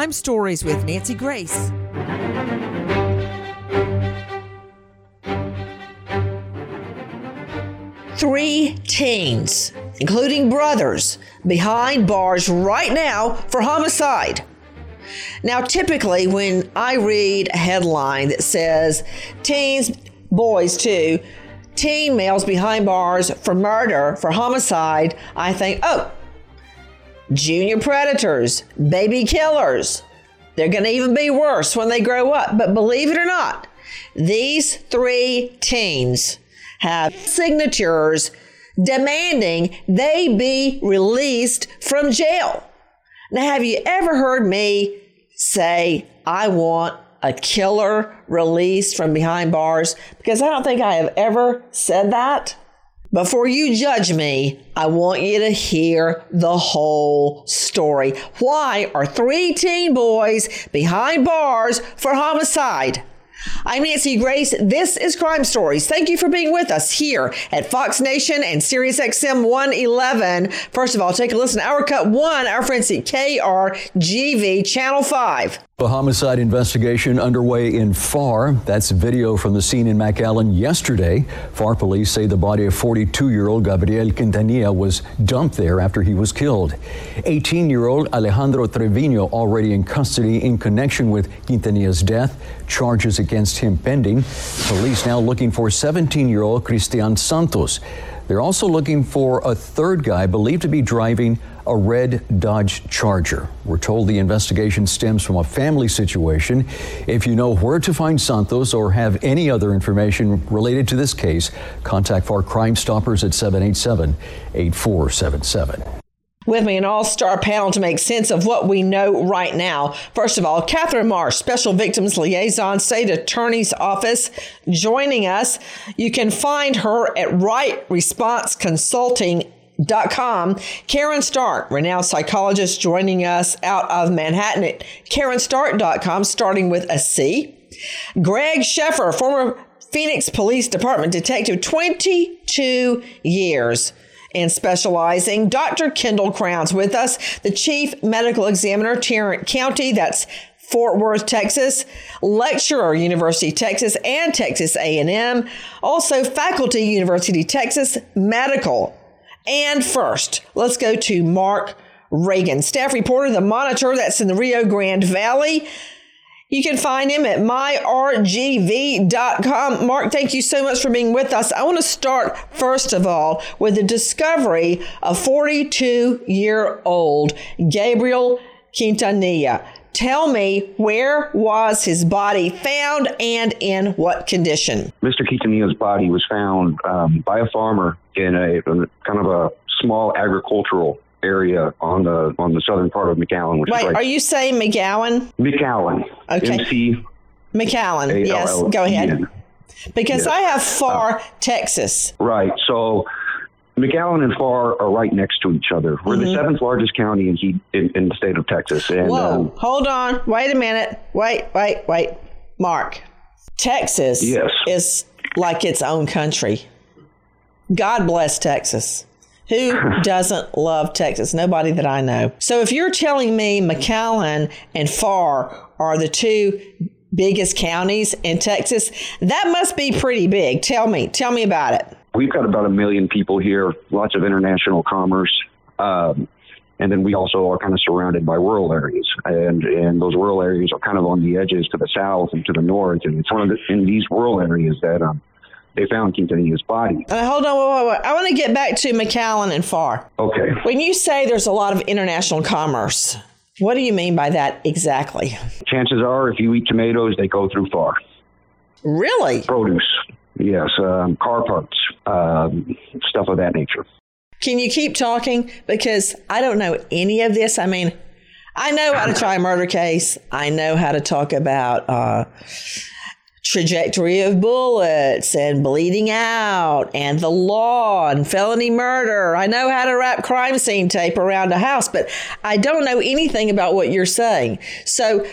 Crime Stories with Nancy Grace. Three teens, including brothers, behind bars right now for homicide. Now, typically, when I read a headline that says teens, boys too, teen males behind bars for murder, for homicide, I think, oh, junior predators, baby killers. They're going to even be worse when they grow up. But believe it or not, these three teens have signatures demanding they be released from jail. Now, have you ever heard me say, I want a killer released from behind bars? Because I don't think I have ever said that. Before you judge me, I want you to hear the whole story. Why are three teen boys behind bars for homicide? I'm Nancy Grace. This is Crime Stories. Thank you for being with us here at Fox Nation and Sirius XM 111. First of all, take a listen our cut one, our friends at KRGV Channel 5. A homicide investigation underway in Pharr. That's video from the scene in McAllen yesterday. Pharr police say the body of 42 year old Gabriel Quintanilla was dumped there after he was killed. 18 year old Alejandro Trevino already in custody in connection with Quintanilla's death. Charges against him pending. Police now looking for 17 year old Cristian Santos. They're also looking for a third guy believed to be driving a red Dodge Charger. We're told the investigation stems from a family situation. If you know where to find Santos or have any other information related to this case, contact our Crime Stoppers at 787 8477 with me an all-star panel to make sense of what we know right now. First of all, Kathryn Marsh, Special Victims Liaison, State Attorney's Office, joining us. You can find her at Right Response Consulting Dot com. Caryn Stark, renowned psychologist, joining us out of Manhattan at CarynStark.com, starting with a C. Greg Scheffer, former Phoenix Police Department detective, 22 years and specializing. Dr. Kendall Crowns with us, the chief medical examiner, Tarrant County. That's Fort Worth, Texas, lecturer, University Texas and Texas A&M, also faculty, University Texas Medical. And first, let's go to Mark Reagan, staff reporter, the Monitor, that's in the Rio Grande Valley. You can find him at myrgv.com. Mark, thank you so much for being with us. I want to start, first of all, with the discovery of 42 year old Gabriel Quintanilla. Tell me where was his body found and in what condition? Mr. Quintanilla's body was found um, by a farmer in a, a kind of a small agricultural area on the on the southern part of McAllen. Which Wait, are you saying McGowan? McAllen. Okay. MC. McAllen. Yes. Go ahead. Because yes. I have Pharr, uh, Texas. Right. So McAllen and Pharr are right next to each other. We're mm-hmm. the seventh largest county in, heat, in, in the state of Texas. And, Whoa. Um, Hold on. Wait a minute. Wait, wait, wait. Mark, Texas yes. is like its own country. God bless Texas. Who doesn't love Texas? Nobody that I know. So if you're telling me McAllen and Pharr are the two biggest counties in Texas, that must be pretty big. Tell me, tell me about it. We've got about a million people here, lots of international commerce. Um, and then we also are kind of surrounded by rural areas, and and those rural areas are kind of on the edges to the south and to the north, and it's one of the, in these rural areas that um, they found Quintanilla's body. Uh, hold on, wait, wait, wait. I want to get back to McAllen and Pharr. Okay. When you say there's a lot of international commerce, what do you mean by that exactly? Chances are, if you eat tomatoes, they go through Pharr. Really? Produce, yes, um, car parts, um, stuff of that nature. Can you keep talking? Because I don't know any of this. I mean, I know how to try a murder case. I know how to talk about uh, trajectory of bullets and bleeding out and the law and felony murder. I know how to wrap crime scene tape around a house, but I don't know anything about what you're saying. So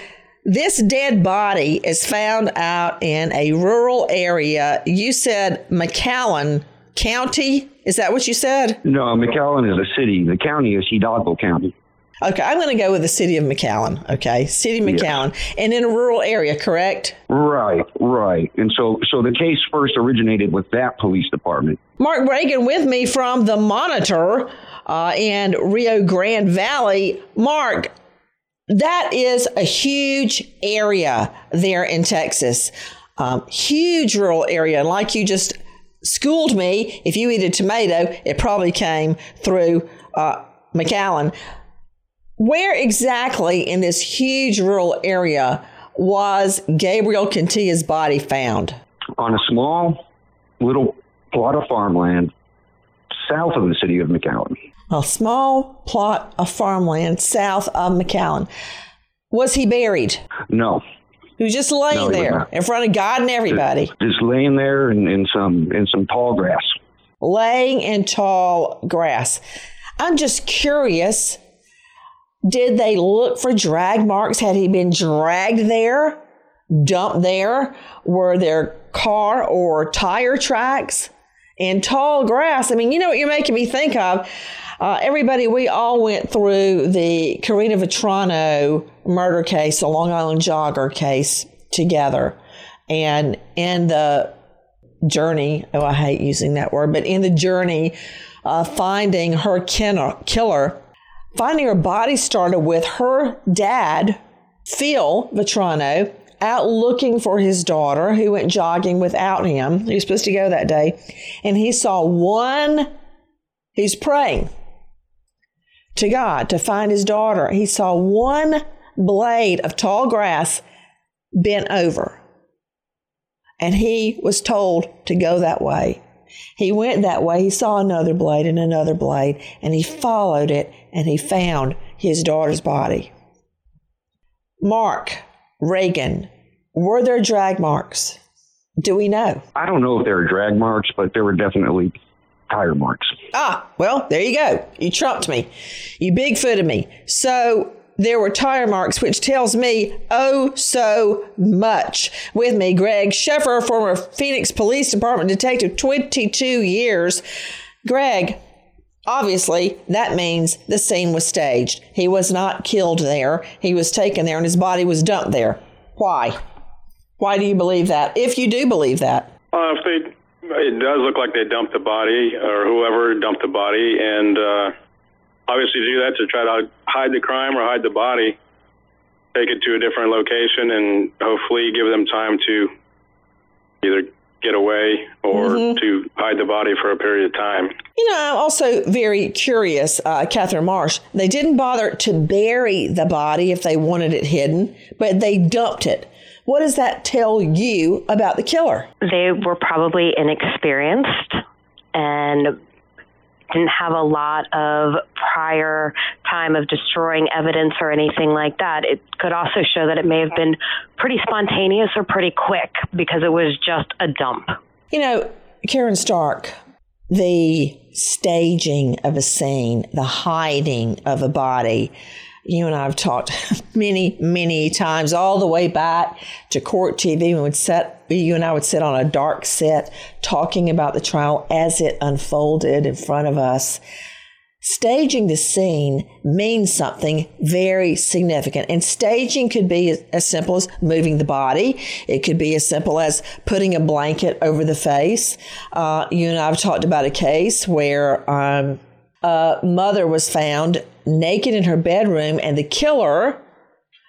this dead body is found out in a rural area. You said McAllen County. Is that what you said? No, McAllen is a city. The county is Hidalgo County. Okay, I'm going to go with the city of McAllen. Okay, city of McAllen, and in a rural area, correct? Right, right. And so, so the case first originated with that police department. Mark Reagan with me from the Monitor uh, in Rio Grande Valley. Mark, that is a huge area there in Texas. Um, huge rural area. And like you just schooled me, if you eat a tomato, it probably came through uh, McAllen. Where exactly in this huge rural area was Gabriel Quintanilla's body found? On a small little plot of farmland south of the city of McAllen. A small plot of farmland south of McAllen. Was he buried? No. He was just laying No, there in front of God and everybody, Just laying there in, in some in some tall grass. laying in tall grass. I'm just curious. Did they look for drag marks? Had he been dragged there, dumped there? Were there car or tire tracks in tall grass? I mean, you know what you're making me think of? Uh, everybody, we all went through the Karina Vetrano murder case, the Long Island jogger case together. And in the journey, oh, I hate using that word, but in the journey of finding her killer, finding her body started with her dad, Phil Vetrano, out looking for his daughter who went jogging without him. He was supposed to go that day. And he saw one, he's praying to God to find his daughter. He saw one blade of tall grass bent over. And he was told to go that way. He went that way. He saw another blade and another blade, and he followed it and he found his daughter's body. Mark Reagan, were there drag marks? Do we know? I don't know if there were drag marks, but there were definitely tire marks. Ah, well, there you go. You trumped me. You bigfooted me. So there were tire marks, which tells me oh so much. With me, Greg Scheffer, former Phoenix Police Department detective, 22 years. Greg, obviously, that means the scene was staged. He was not killed there, he was taken there, and his body was dumped there. Why? Why do you believe that? If you do believe that. Well, if they, it does look like they dumped the body, or whoever dumped the body, and uh, obviously do that to try to hide the crime or hide the body, take it to a different location, and hopefully give them time to either get away or to hide the body for a period of time. You know, I'm also very curious, uh, Kathryn Marsh. They didn't bother to bury the body if they wanted it hidden, but they dumped it. What does that tell you about the killer? they were probably inexperienced and didn't have a lot of prior time of destroying evidence or anything like that. It could also show that it may have been pretty spontaneous or pretty quick because it was just a dump. You know, Caryn Stark, the staging of a scene, the hiding of a body. You and I have talked many, many times, all the way back to court TV. We would sit, you and I would sit on a dark set talking about the trial as it unfolded in front of us. Staging the scene means something very significant. And staging could be as, as simple as moving the body. It could be as simple as putting a blanket over the face. Uh, you and I have talked about a case where um, a mother was found naked in her bedroom and the killer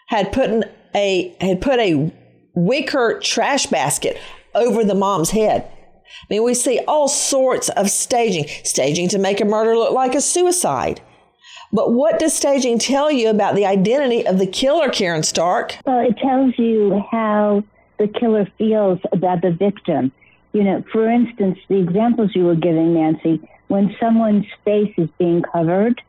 had put an, a had put a wicker trash basket over the mom's head. I mean, we see all sorts of staging, staging to make a murder look like a suicide. But what does staging tell you about the identity of the killer, Caryn Stark? Well, it tells you how the killer feels about the victim. You know, for instance, the examples you were giving, Nancy, when someone's face is being covered,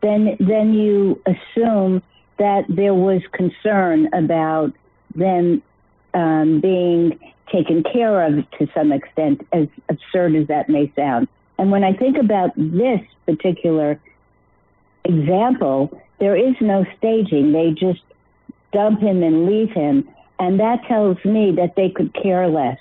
then then you assume that there was concern about them um, being taken care of to some extent, as absurd as that may sound. And when I think about this particular example, there is no staging. They just dump him and leave him. And that tells me that they could care less.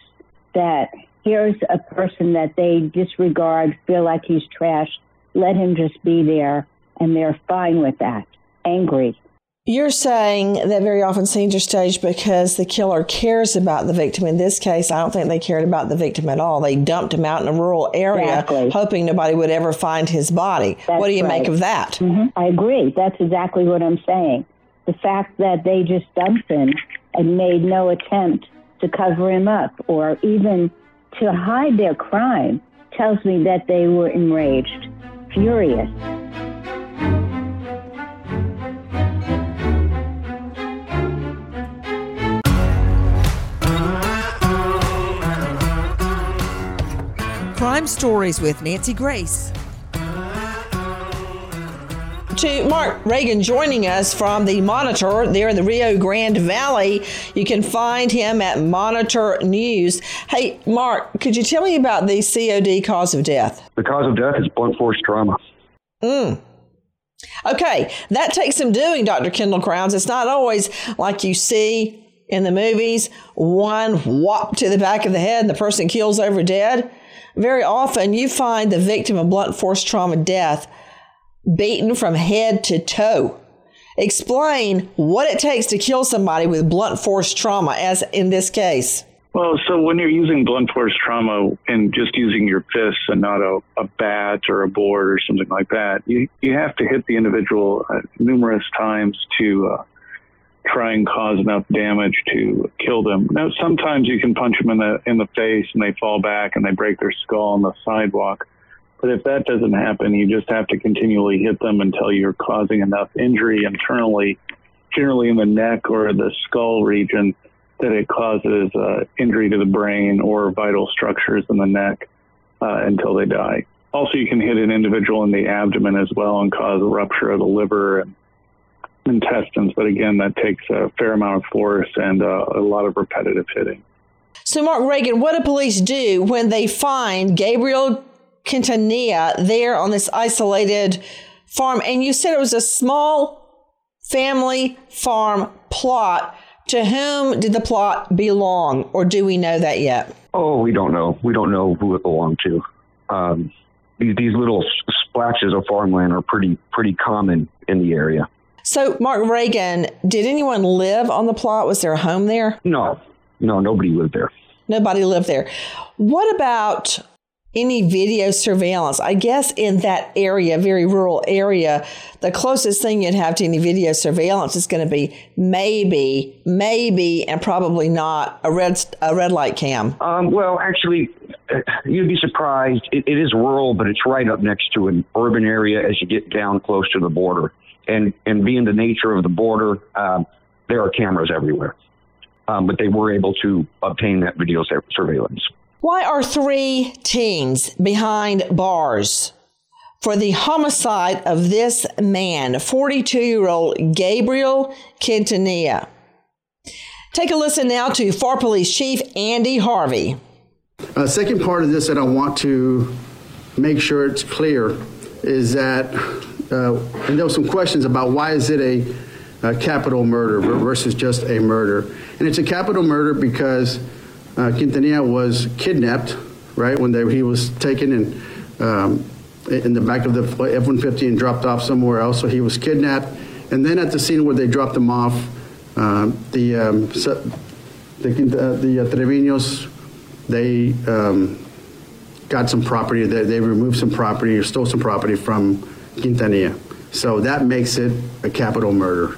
That here's a person that they disregard, feel like he's trash, let him just be there, and they're fine with that. angry. You're saying that very often scenes are staged because the killer cares about the victim. In this case, I don't think they cared about the victim at all. They dumped him out in a rural area, Exactly. hoping nobody would ever find his body. That's what do you make of that? hmm I agree. That's exactly what I'm saying. The fact that they just dumped him and made no attempt to cover him up or even to hide their crime tells me that they were enraged, furious. Crime Stories with Nancy Grace. To Mark Reagan joining us from the Monitor there in the Rio Grande Valley. You can find him at Monitor News. Hey, Mark, could you tell me about the COD cause of death? The cause of death is blunt force trauma. Mm. Okay, that takes some doing, Dr. Kendall Crowns. It's not always like you see in the movies one whop to the back of the head and the person kills over dead. Very often, you find the victim of blunt force trauma death beaten from head to toe. Explain what it takes to kill somebody with blunt force trauma, as in this case. Well, so when you're using blunt force trauma and just using your fists and not a, a bat or a board or something like that, you, you have to hit the individual uh, numerous times to uh, try and cause enough damage to kill them. Now, sometimes you can punch them in the in the face and they fall back and they break their skull on the sidewalk. But if that doesn't happen, you just have to continually hit them until you're causing enough injury internally, generally in the neck or the skull region, that it causes uh, injury to the brain or vital structures in the neck uh, until they die. Also, you can hit an individual in the abdomen as well and cause a rupture of the liver and intestines. But again, that takes a fair amount of force and uh, a lot of repetitive hitting. So, Mark Reagan, what do police do when they find Gabriel Quintanilla there on this isolated farm? And you said it was a small family farm plot. To whom did the plot belong, or do we know that yet? Oh, we don't know. We don't know who it belonged to. Um, these, these little splashes of farmland are pretty pretty common in the area. So, Mark Reagan, did anyone live on the plot? Was there a home there? No, no, nobody lived there. Nobody lived there. What about any video surveillance? I guess in that area, very rural area, the closest thing you'd have to any video surveillance is going to be maybe, maybe, and probably not a red a red light cam. Um, well, actually, uh, you'd be surprised. It, it is rural, but it's right up next to an urban area as you get down close to the border. And and being the nature of the border, um, there are cameras everywhere. Um, but they were able to obtain that video surveillance. Why are three teens behind bars for the homicide of this man, 42 year old Gabriel Quintanilla? Take a listen now to Pharr Police Chief Andy Harvey. Uh, second part of this that I want to make sure it's clear is that, uh, and there were some questions about why is it a, a capital murder versus just a murder, and it's a capital murder because uh, Quintanilla was kidnapped, right when they, he was taken and um, in the back of the F-150 and dropped off somewhere else. So he was kidnapped, and then at the scene where they dropped him off, um, the um, the, uh, the uh, Treviños, they um, got some property, they, they removed some property or stole some property from Quintanilla. So that makes it a capital murder.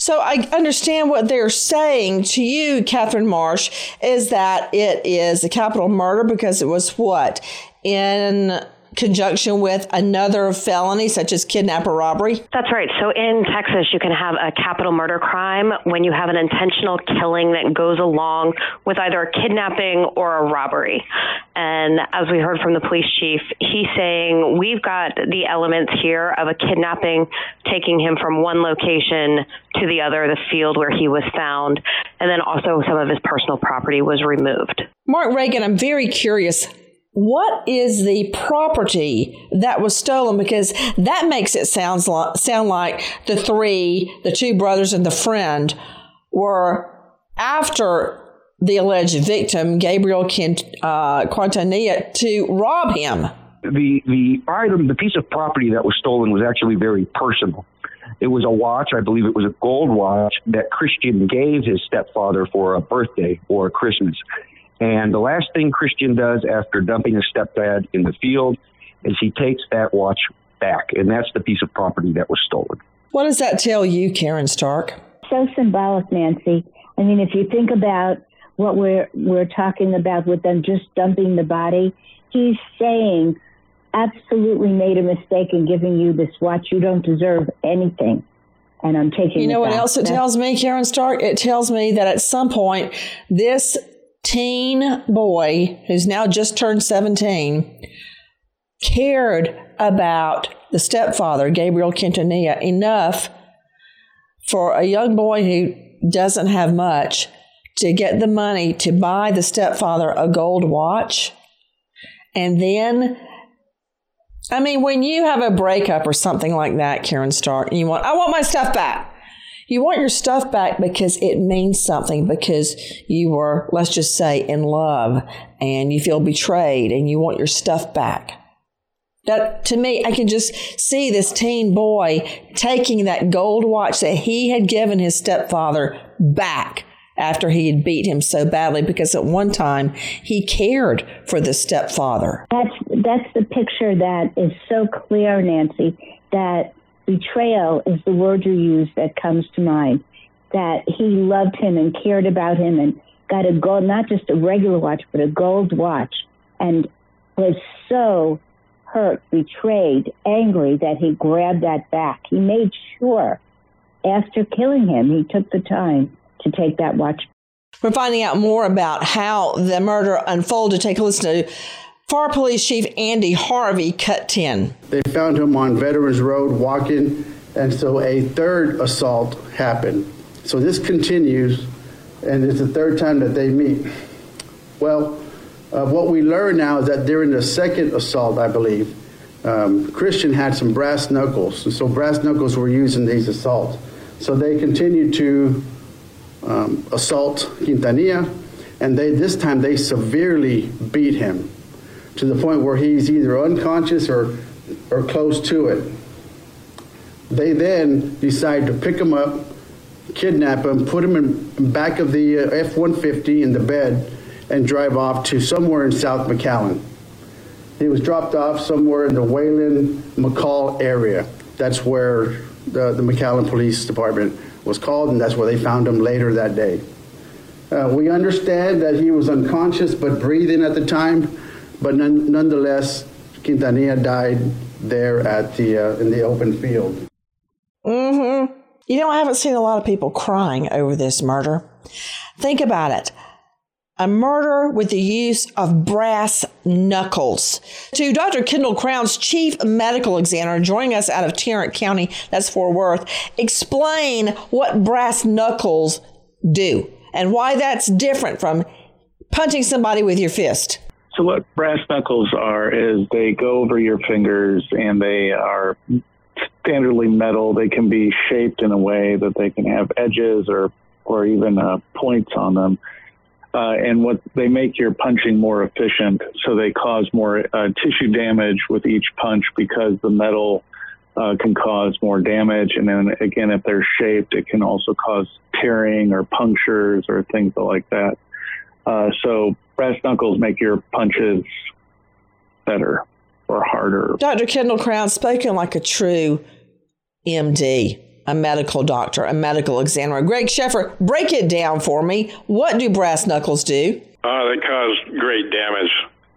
So I understand what they're saying to you, Kathryn Marsh, is that it is a capital murder because it was what? In conjunction with another felony such as kidnap or robbery? That's right. So in Texas, you can have a capital murder crime when you have an intentional killing that goes along with either a kidnapping or a robbery. And as we heard from the police chief, he's saying we've got the elements here of a kidnapping, taking him from one location to the other, the field where he was found, and then also some of his personal property was removed. Mark Reagan, I'm very curious. What is the property that was stolen? Because that makes it sounds like, sound like the three, the two brothers and the friend, were after the alleged victim, Gabriel uh, Quintanilla, to rob him. The the item, the piece of property that was stolen was actually very personal. It was a watch, I believe it was a gold watch that Christian gave his stepfather for a birthday or a Christmas. And the last thing Christian does after dumping his stepdad in the field is he takes that watch back, and that's the piece of property that was stolen. What does that tell you, Caryn Stark? So symbolic, Nancy. I mean, if you think about what we're we're talking about with them just dumping the body, he's saying absolutely made a mistake in giving you this watch. You don't deserve anything. And I'm taking You know what back. else it tells me, Caryn Stark? It tells me that at some point, this teen boy who's now just turned 17 cared about the stepfather, Gabriel Quintanilla, enough for a young boy who doesn't have much to get the money to buy the stepfather a gold watch. And then, I mean, when you have a breakup or something like that, Caryn Stark, you want, I want my stuff back. You want your stuff back because it means something, because you were, let's just say, in love and you feel betrayed and you want your stuff back. That to me, I can just see this teen boy taking that gold watch that he had given his stepfather back after he had beat him so badly because at one time he cared for the stepfather. That's that's the picture that is so clear, Nancy. That betrayal is the word you use that comes to mind. That he loved him and cared about him and got a gold, not just a regular watch, but a gold watch, and was so hurt, betrayed, angry that he grabbed that back. He made sure after killing him, he took the time to take that watch We're finding out more about how the murder unfolded. Take a listen to Pharr Police Chief Andy Harvey, cut 10. They found him on Veterans Road walking, and so a third assault happened. So this continues, and it's the third time that they meet. Well, uh, what we learn now is that during the second assault, I believe, um, Christian had some brass knuckles, and so brass knuckles were used in these assaults. So they continued to um, assault Quintanilla, and they this time they severely beat him to the point where he's either unconscious or or close to it. They then decide to pick him up, kidnap him, put him in back of the uh, F-150 in the bed, and drive off to somewhere in South McAllen. He was dropped off somewhere in the Wayland McCall area. That's where the, the McAllen Police Department was called, and that's where they found him later that day. Uh, we understand that he was unconscious but breathing at the time, but none, nonetheless, Quintanilla died there at the uh, in the open field. Mm-hmm. You know, I haven't seen a lot of people crying over this murder. Think about it. A murder with the use of brass knuckles. To Dr. Kendall Crowns, Chief Medical Examiner, joining us out of Tarrant County, that's Fort Worth, explain what brass knuckles do and why that's different from punching somebody with your fist. So what brass knuckles are is they go over your fingers and they are standardly metal. They can be shaped in a way that they can have edges or or even uh, points on them. Uh, and what they make your punching more efficient, so they cause more uh, tissue damage with each punch because the metal uh, can cause more damage. And then again, if they're shaped, it can also cause tearing or punctures or things like that. Uh, so brass knuckles make your punches better or harder. Dr. Kendall Crown, spoken like a true MD, a medical doctor, a medical examiner. Greg Scheffer, break it down for me. What do brass knuckles do? Uh, they cause great damage.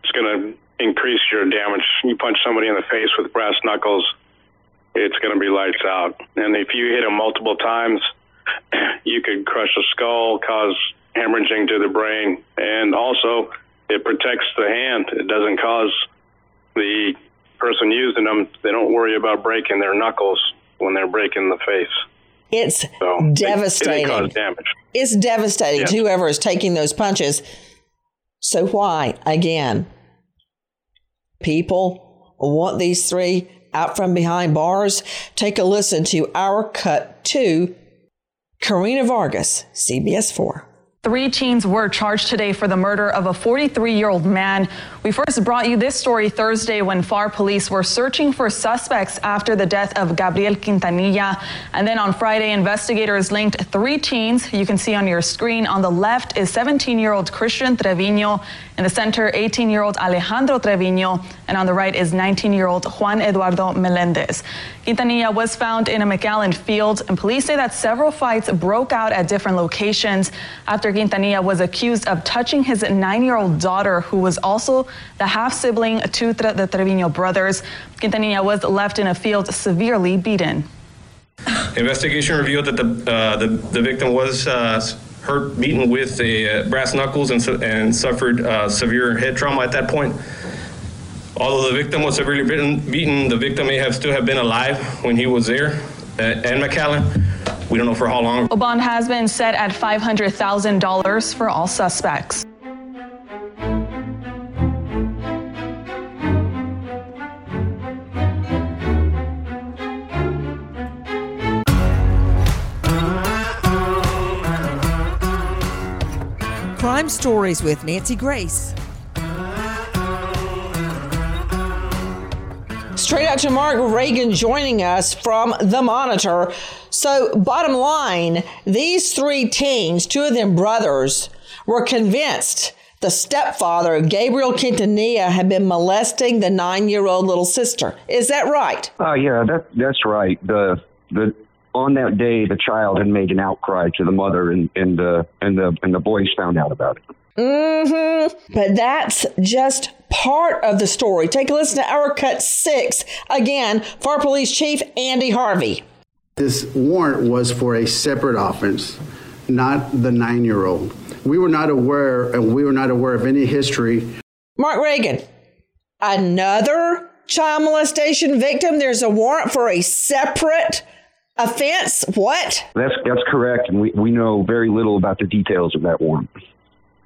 It's going to increase your damage. You punch somebody in the face with brass knuckles, it's going to be lights out. And if you hit them multiple times, you could crush a skull, cause hemorrhaging to the brain, and also it protects the hand. It doesn't cause the person using them, they don't worry about breaking their knuckles when they're breaking the face. It's So devastating. They, cause damage. It's devastating Yes. to whoever is taking those punches. So, why, again, people want these three out from behind bars? Take a listen to our cut to Karina Vargas, CBS 4. Three teens were charged today for the murder of a 43 year old man We first brought you this story Thursday when Pharr police were searching for suspects after the death of Gabriel Quintanilla. And then on Friday, investigators linked three teens. You can see on your screen on the left is 17 year old Christian Trevino. In the center, 18 year old Alejandro Trevino. And on the right is 19 year old Juan Eduardo Melendez. Quintanilla was found in a McAllen field, and police say that several fights broke out at different locations after Quintanilla was accused of touching his nine year old daughter, who was also the half sibling to the Trevino brothers. Quintanilla was left in a field severely beaten. Investigation revealed that the uh, the, the victim was uh, hurt, beaten with a uh, brass knuckles, and, and suffered uh, severe head trauma at that point. Although the victim was severely beaten, beaten, the victim may have still have been alive when he was there at, at McAllen. We don't know for how long. A bond has been set at $500,000 for all suspects. Crime Stories with Nancy Grace. Straight out to Mark Reagan joining us from The Monitor. So, bottom line, these three teens, two of them brothers, were convinced the stepfather, Gabriel Quintanilla, had been molesting the nine year old little sister. Is that right? Oh, uh, yeah, that, that's right. The, the, on that day, the child had made an outcry to the mother, and, and, the, and, the, and the boys found out about it. Mm-hmm. But that's just part of the story. Take a listen to our cut six again for Police Chief Andy Harvey. This warrant was for a separate offense, not the nine year old. We were not aware, and we were not aware of any history. Mark Reagan, another child molestation victim. There's a warrant for a separate offense. What? That's that's correct, and we, we know very little about the details of that warrant.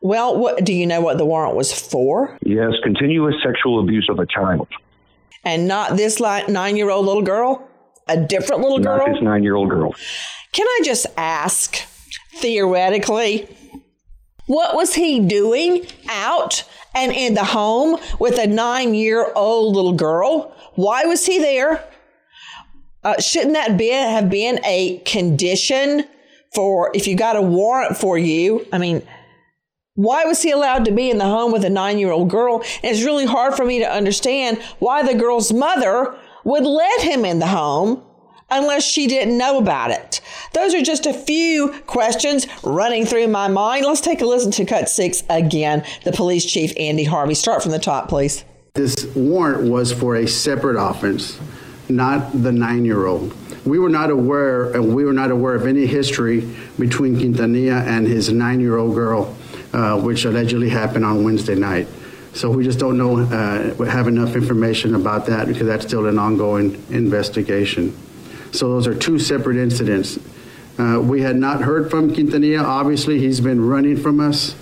Well, what, do you know what the warrant was for? Yes, continuous sexual abuse of a child. And not this nine year old little girl? A different little girl? Not this nine year old girl. Can I just ask, theoretically, what was he doing out and in the home with a nine year old little girl? Why was he there? Uh, shouldn't that be, have been a condition for if you got a warrant for you? I mean, why was he allowed to be in the home with a nine year old girl? And it's really hard for me to understand why the girl's mother would let him in the home unless she didn't know about it. Those are just a few questions running through my mind. Let's take a listen to cut six again. The police chief, Andy Harvey. Start from the top, please. This warrant was for a separate offense, not the nine year old. We were not aware, and we were not aware of any history between Quintanilla and his nine year old girl uh, which allegedly happened on Wednesday night. So we just don't know, uh, have enough information about that because that's still an ongoing investigation. So those are two separate incidents. Uh, we had not heard from Quintanilla. Obviously, he's been running from us,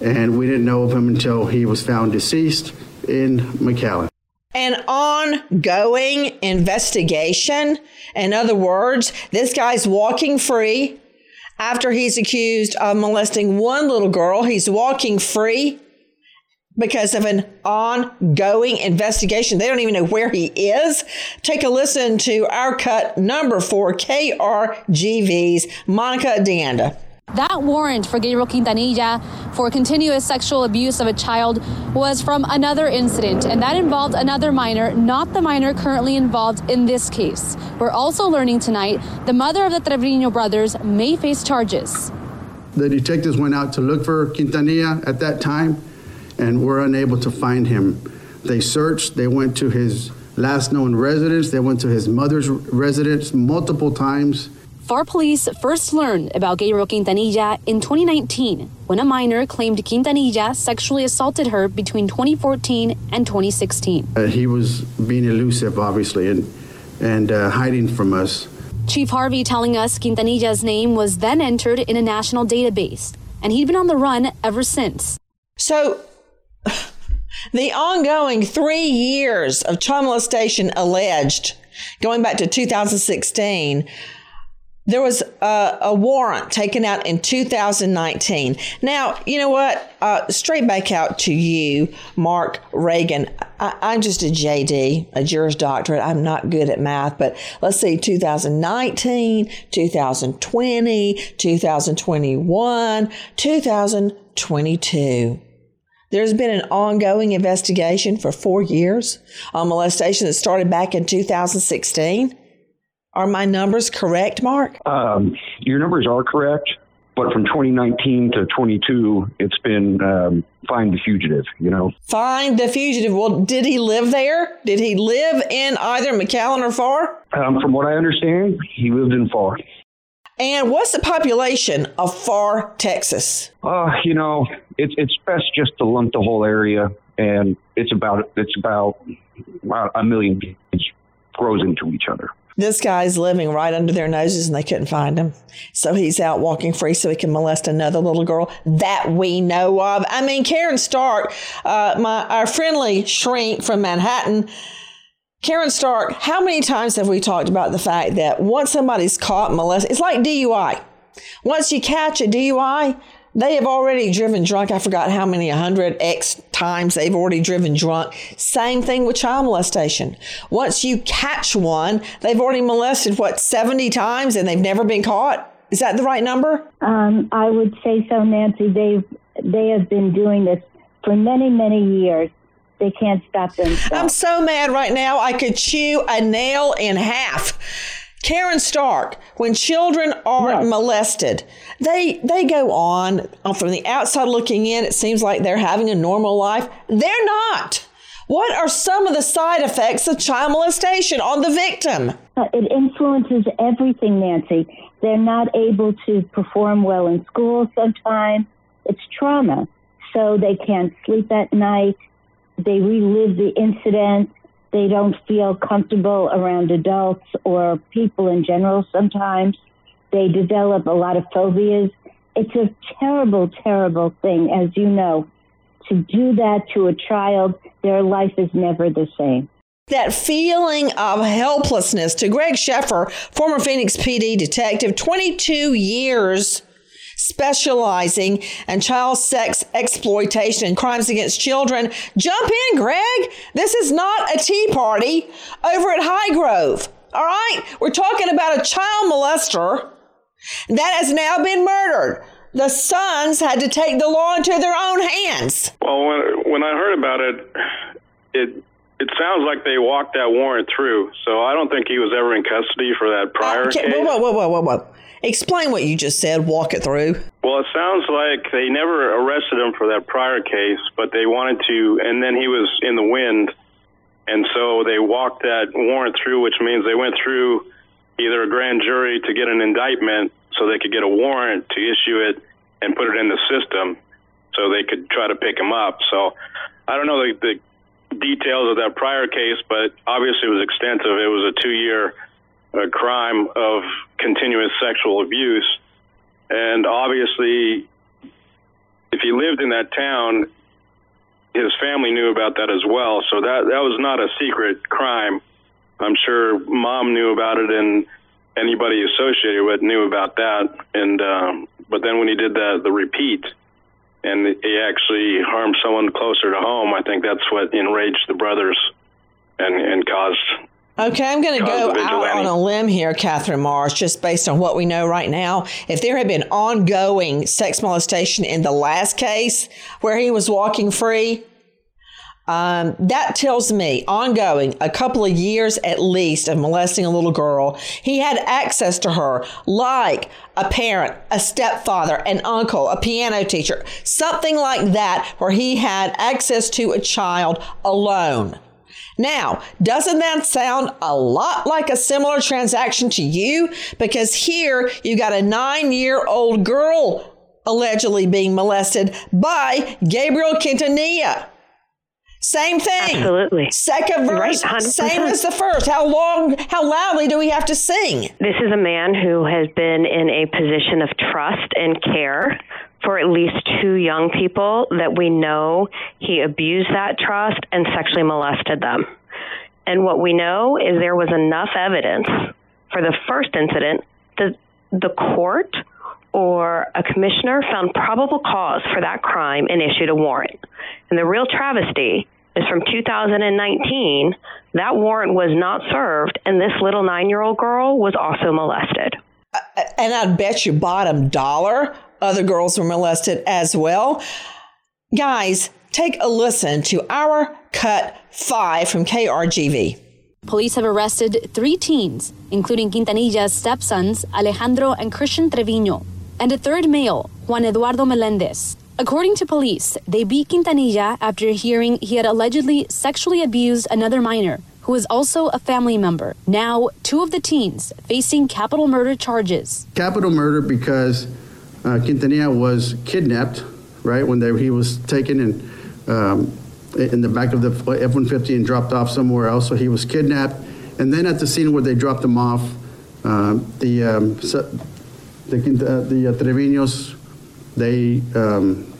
and we didn't know of him until he was found deceased in McAllen. An ongoing investigation. In other words, this guy's walking free after he's accused of molesting one little girl. He's walking free because of an ongoing investigation. They don't even know where he is. Take a listen to our cut number four, KRGV's Monica DeAnda. That warrant for Gabriel Quintanilla for continuous sexual abuse of a child was from another incident, and that involved another minor, not the minor currently involved in this case. We're also learning tonight the mother of the Trevino brothers may face charges. The detectives went out to look for Quintanilla at that time and were unable to find him. They searched, they went to his last known residence, they went to his mother's residence multiple times Pharr police first learned about Gabriel Quintanilla in 2019 when a minor claimed Quintanilla sexually assaulted her between 2014 and 2016. Uh, he was being elusive, obviously, and, and uh, hiding from us. Chief Harvey telling us Quintanilla's name was then entered in a national database, and he'd been on the run ever since. So, the ongoing three years of child molestation alleged, going back to 2016, There was a, a, warrant taken out in 2019. Now, you know what? Uh, straight back out to you, Mark Reagan. I, am just a JD, a Juris Doctorate. I'm not good at math, but let's see 2019, 2020, 2021, 2022. There's been an ongoing investigation for four years on molestation that started back in 2016. Are my numbers correct, Mark? Um, your numbers are correct, but from 2019 to 22, it's been um, find the fugitive. You know, find the fugitive. Well, did he live there? Did he live in either McAllen or Pharr? Um, from what I understand, he lived in Pharr. And what's the population of Pharr, Texas? Uh, you know, it's it's best just to lump the whole area, and it's about it's about a million grows into each other. This guy's living right under their noses and they couldn't find him. So he's out walking free so he can molest another little girl that we know of. I mean, Caryn Stark, uh, my our friendly shrink from Manhattan, Caryn Stark, how many times have we talked about the fact that once somebody's caught molesting, it's like DUI. Once you catch a DUI, they have already driven drunk. I forgot how many, 100 X times they've already driven drunk. Same thing with child molestation. Once you catch one, they've already molested, what, 70 times and they've never been caught? Is that the right number? Um, I would say so, Nancy. They've, they have been doing this for many, many years. They can't stop themselves. I'm so mad right now. I could chew a nail in half. Caryn Stark, when children are yes. molested, they they go on uh, from the outside looking in. It seems like they're having a normal life. They're not. What are some of the side effects of child molestation on the victim? Uh, it influences everything, Nancy. They're not able to perform well in school sometimes. It's trauma. So they can't sleep at night. They relive the incident they don't feel comfortable around adults or people in general sometimes. They develop a lot of phobias. It's a terrible, terrible thing, as you know. To do that to a child, their life is never the same that feeling of helplessness to Greg Scheffer, former Phoenix PD detective, 22 years specializing in child sex exploitation and crimes against children. Jump in, Greg. This is not a tea party over at Highgrove. All right? We're talking about a child molester that has now been murdered. The sons had to take the law into their own hands. Well, when, when I heard about it, it it sounds like they walked that warrant through. So I don't think he was ever in custody for that prior uh, case. Whoa, whoa, whoa, whoa, whoa. Explain what you just said. Walk it through. Well, it sounds like they never arrested him for that prior case, but they wanted to, and then he was in the wind, and so they walked that warrant through, which means they went through either a grand jury to get an indictment so they could get a warrant to issue it and put it in the system so they could try to pick him up. So I don't know the, the details of that prior case, but obviously it was extensive. It was a two year a crime of continuous sexual abuse. And obviously, if he lived in that town, his family knew about that as well. So that that was not a secret crime. I'm sure mom knew about it, and anybody associated with knew about that. And um, but then when he did the the repeat, and he actually harmed someone closer to home, I think that's what enraged the brothers and and caused Okay, I'm going to go out on a limb here, Kathryn Marsh, just based on what we know right now. If there had been ongoing sex molestation in the last case where he was walking free, um, that tells me ongoing, a couple of years at least of molesting a little girl. He had access to her like a parent, a stepfather, an uncle, a piano teacher, something like that, where he had access to a child alone. Now, doesn't that sound a lot like a similar transaction to you? Because here you got a nine year old girl allegedly being molested by Gabriel Quintanilla. Same thing. Absolutely. Second verse, right, same as the first. How long, how loudly do we have to sing? This is a man who has been in a position of trust and care for at least two young people that we know he abused that trust and sexually molested them. And what we know is there was enough evidence for the first incident that the court or a commissioner found probable cause for that crime and issued a warrant. And the real travesty is from 2019, that warrant was not served, and this little nine year old girl was also molested. Uh, and I'd bet you bottom dollar other girls were molested as well. Guys, take a listen to our cut five from KRGV. Police have arrested three teens, including Quintanilla's stepsons, Alejandro and Christian Trevino, and a third male, Juan Eduardo Melendez. According to police, they beat Quintanilla after hearing he had allegedly sexually abused another minor who is also a family member. Now, two of the teens facing capital murder charges. Capital murder because uh, Quintanilla was kidnapped, right, when they, he was taken and um, in the back of the F 150 and dropped off somewhere else. So he was kidnapped. And then at the scene where they dropped him off, uh, the, um, the, uh, the uh, Treviños, they um,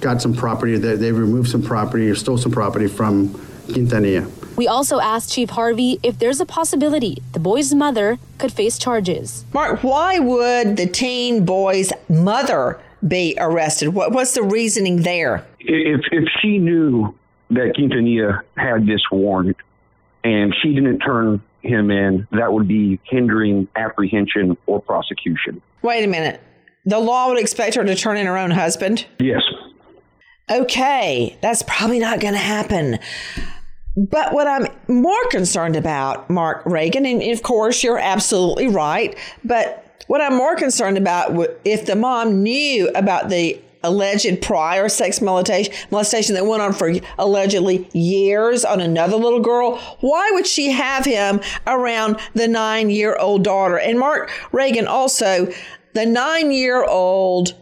got some property, they, they removed some property or stole some property from Quintanilla. We also asked Chief Harvey if there's a possibility the boy's mother could face charges. Mark, why would the teen boy's mother be arrested? What, what's the reasoning there? If, if she knew that Quintanilla had this warrant and she didn't turn him in, that would be hindering apprehension or prosecution. Wait a minute. The law would expect her to turn in her own husband? Yes. Okay, that's probably not going to happen. But what I'm more concerned about, Mark Reagan, and of course you're absolutely right, but what I'm more concerned about if the mom knew about the alleged prior sex molestation that went on for allegedly years on another little girl, why would she have him around the nine year old daughter? And Mark Reagan also, the nine year old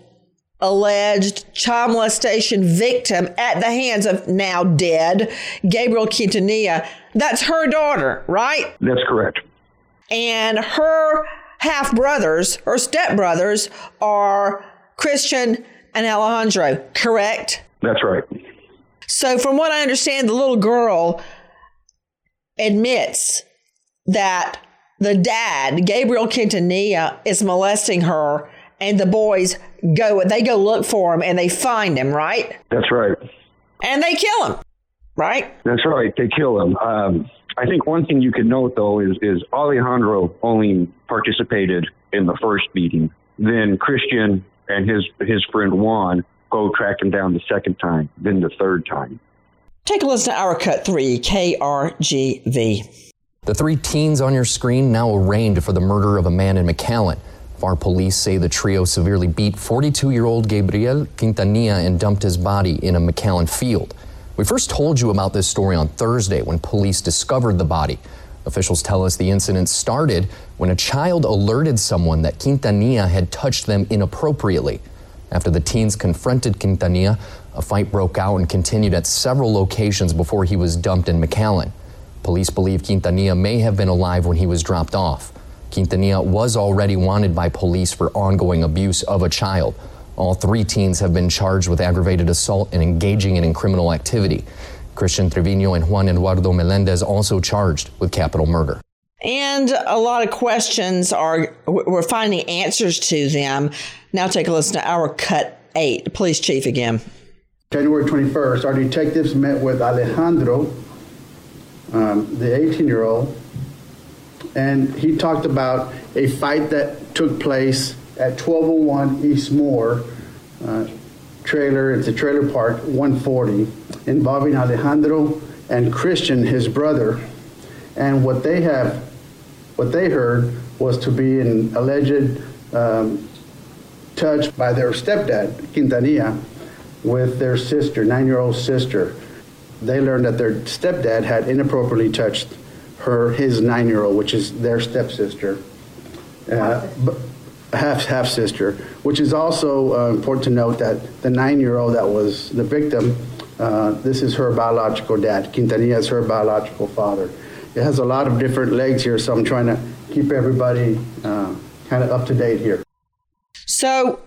alleged child molestation victim at the hands of now dead Gabriel Quintanilla. That's her daughter, right? That's correct. And her half brothers, or step brothers, are Christian and Alejandro, correct? That's right. So, from what I understand, the little girl admits that the dad, Gabriel Quintanilla, is molesting her and the boys go they go look for him and they find him right? That's right. And they kill him right? That's right. They kill him. Um, i think one thing you could note though is, is alejandro only participated in the first beating. Then christian and his his friend juan go track him down the second time then the third time. Take a listen to our cut 3 krgv the three teens on your screen now arraigned for the murder of a man in mcallen our police say the trio severely beat 42 year old Gabriel Quintanilla and dumped his body in a McAllen field. We first told you about this story on Thursday when police discovered the body. Officials tell us the incident started when a child alerted someone that Quintanilla had touched them inappropriately. After the teens confronted Quintanilla, a fight broke out and continued at several locations before he was dumped in McAllen. Police believe Quintanilla may have been alive when he was dropped off. Quintanilla was already wanted by police for ongoing abuse of a child. All three teens have been charged with aggravated assault and engaging in criminal activity. Christian Trevino and Juan Eduardo Melendez also charged with capital murder. And a lot of questions are, we're finding answers to them. Now take a listen to our cut eight. Police chief again. January 21st, our detectives met with Alejandro, um, the 18 year old, and he talked about a fight that took place at 1201 East Moore uh, trailer. It's a trailer park 140 involving Alejandro and Christian, his brother. And what they have, what they heard was to be an alleged um, touch by their stepdad, Quintanilla, with their sister, nine-year-old sister. They learned that their stepdad had inappropriately touched her his nine year old, which is their stepsister, uh, half half sister. Which is also uh, important to note that the nine year old that was the victim, uh, this is her biological dad. Quintanilla is her biological father. It has a lot of different legs here, so I'm trying to keep everybody uh, kind of up to date here. So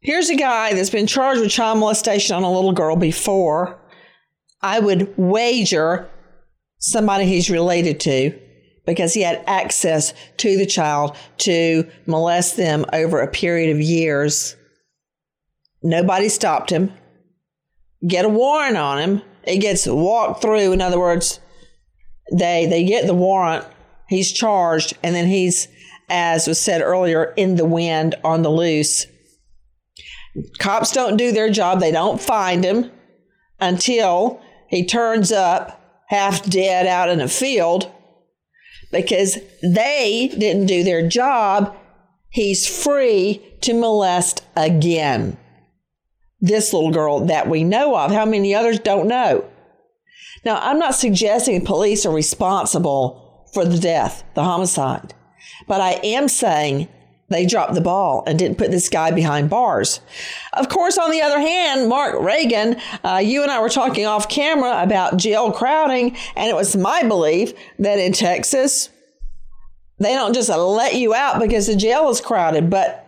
here's a guy that's been charged with child molestation on a little girl before. I would wager somebody he's related to because he had access to the child to molest them over a period of years. Nobody stopped him. Get a warrant on him. It gets walked through. In other words, they they get the warrant. He's charged, and then he's, as was said earlier, in the wind on the loose. Cops don't do their job. They don't find him until he turns up half dead out in a field because they didn't do their job. He's free to molest again. This little girl that we know of, how many others don't know? Now, I'm not suggesting police are responsible for the death, the homicide, but I am saying they dropped the ball and didn't put this guy behind bars. Of course, on the other hand, Mark Reagan, uh, you and I were talking off camera about jail crowding, and it was my belief that in Texas, they don't just let you out because the jail is crowded. But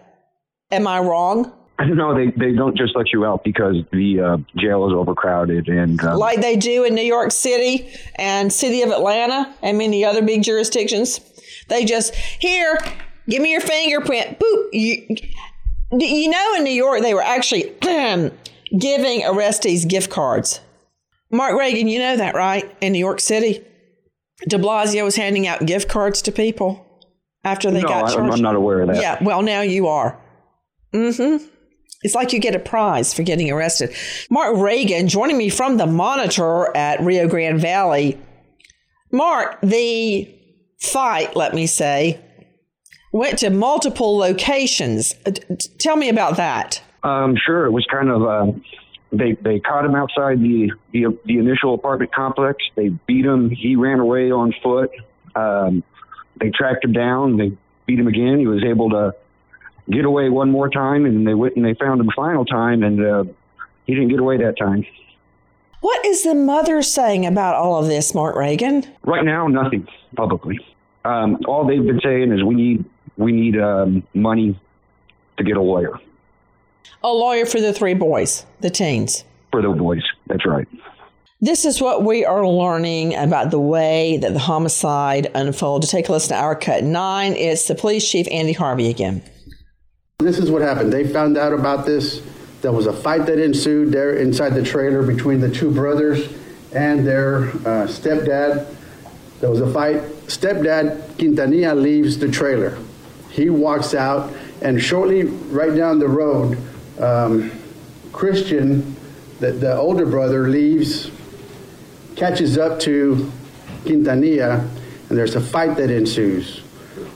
am I wrong? No, they, they don't just let you out because the uh, jail is overcrowded and um, like they do in New York City and City of Atlanta and many other big jurisdictions. They just here Give me your fingerprint. Boop. You, you know, in New York, they were actually giving arrestees gift cards. Mark Reagan, you know that, right? In New York City, de Blasio was handing out gift cards to people after they no, got charged. I'm not aware of that. Yeah, well, now you are. Mm-hmm. It's like you get a prize for getting arrested. Mark Reagan joining me from the Monitor at Rio Grande Valley. Mark, the fight, let me say, went to multiple locations. Uh, tell me about that. Um, sure. It was kind of uh, they they caught him outside the, the the initial apartment complex. They beat him. He ran away on foot. Um, they tracked him down. They beat him again. He was able to get away one more time, and they went and they found him a final time, and uh, he didn't get away that time. What is the mother saying about all of this, Mark Reagan? Right now, nothing publicly. Um, all they've been saying is we need we need um, money to get a lawyer. A lawyer for the three boys, the teens. For the boys, that's right. This is what we are learning about the way that the homicide unfolded. Take a listen to our cut nine. It's the police chief, Andy Harvey, again. This is what happened. They found out about this. There was a fight that ensued there inside the trailer between the two brothers and their uh, stepdad. There was a fight. Stepdad Quintanilla leaves the trailer. He walks out, and shortly right down the road, um, Christian, the, the older brother, leaves, catches up to Quintanilla, and there's a fight that ensues.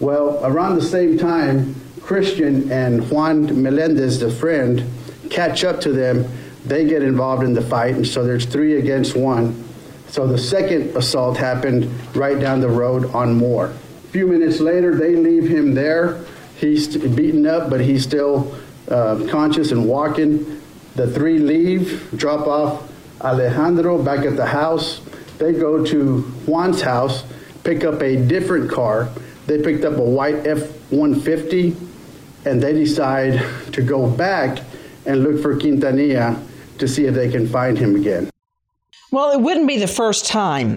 Well, around the same time, Christian and Juan Melendez, the friend, catch up to them. They get involved in the fight, and so there's three against one. So the second assault happened right down the road on Moore few minutes later, they leave him there. He's beaten up, but he's still uh, conscious and walking. The three leave, drop off Alejandro back at the house. They go to Juan's house, pick up a different car. They picked up a white F 150, and they decide to go back and look for Quintanilla to see if they can find him again. Well, it wouldn't be the first time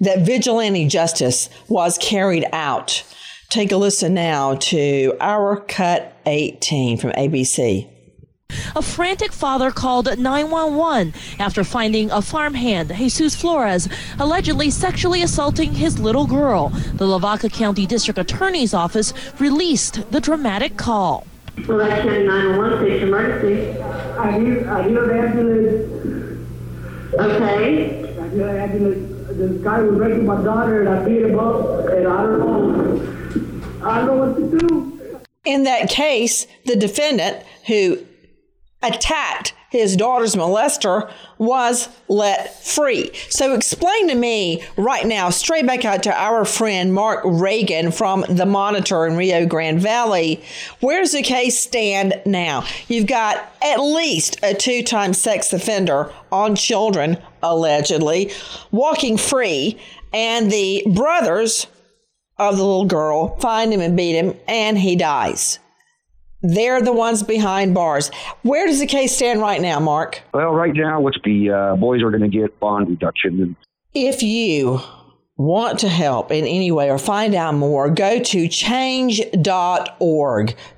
that vigilante justice was carried out. Take a listen now to our cut 18 from ABC. A frantic father called 911 after finding a farmhand, Jesus Flores, allegedly sexually assaulting his little girl. The Lavaca County District Attorney's Office released the dramatic call. Lavaca County 911 station emergency. I hear, I hear the ambulance. Okay. I hear the ambulance the guy was raping my daughter and I beat him up and I don't know. I don't know what to do. In that case, the defendant who attacked his daughter's molester was let free. So explain to me right now, straight back out to our friend Mark Reagan from the Monitor in Rio Grande Valley, where does the case stand now? You've got at least a two time sex offender on children, allegedly, walking free, and the brothers of the little girl find him and beat him, and he dies. They're the ones behind bars. Where does the case stand right now, Mark? Well, right now, what's the uh, boys are going to get bond reduction. If you want to help in any way or find out more, go to change.org.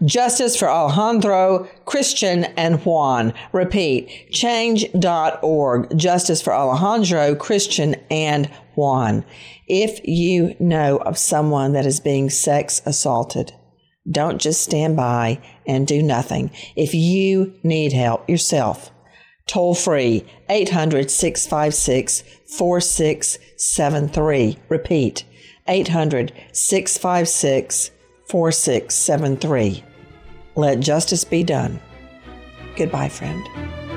Justice for Alejandro, Christian, and Juan. Repeat, change.org. Justice for Alejandro, Christian, and Juan. If you know of someone that is being sex assaulted, don't just stand by and do nothing. If you need help yourself, toll free 800 656 4673. Repeat 800 656 4673. Let justice be done. Goodbye, friend.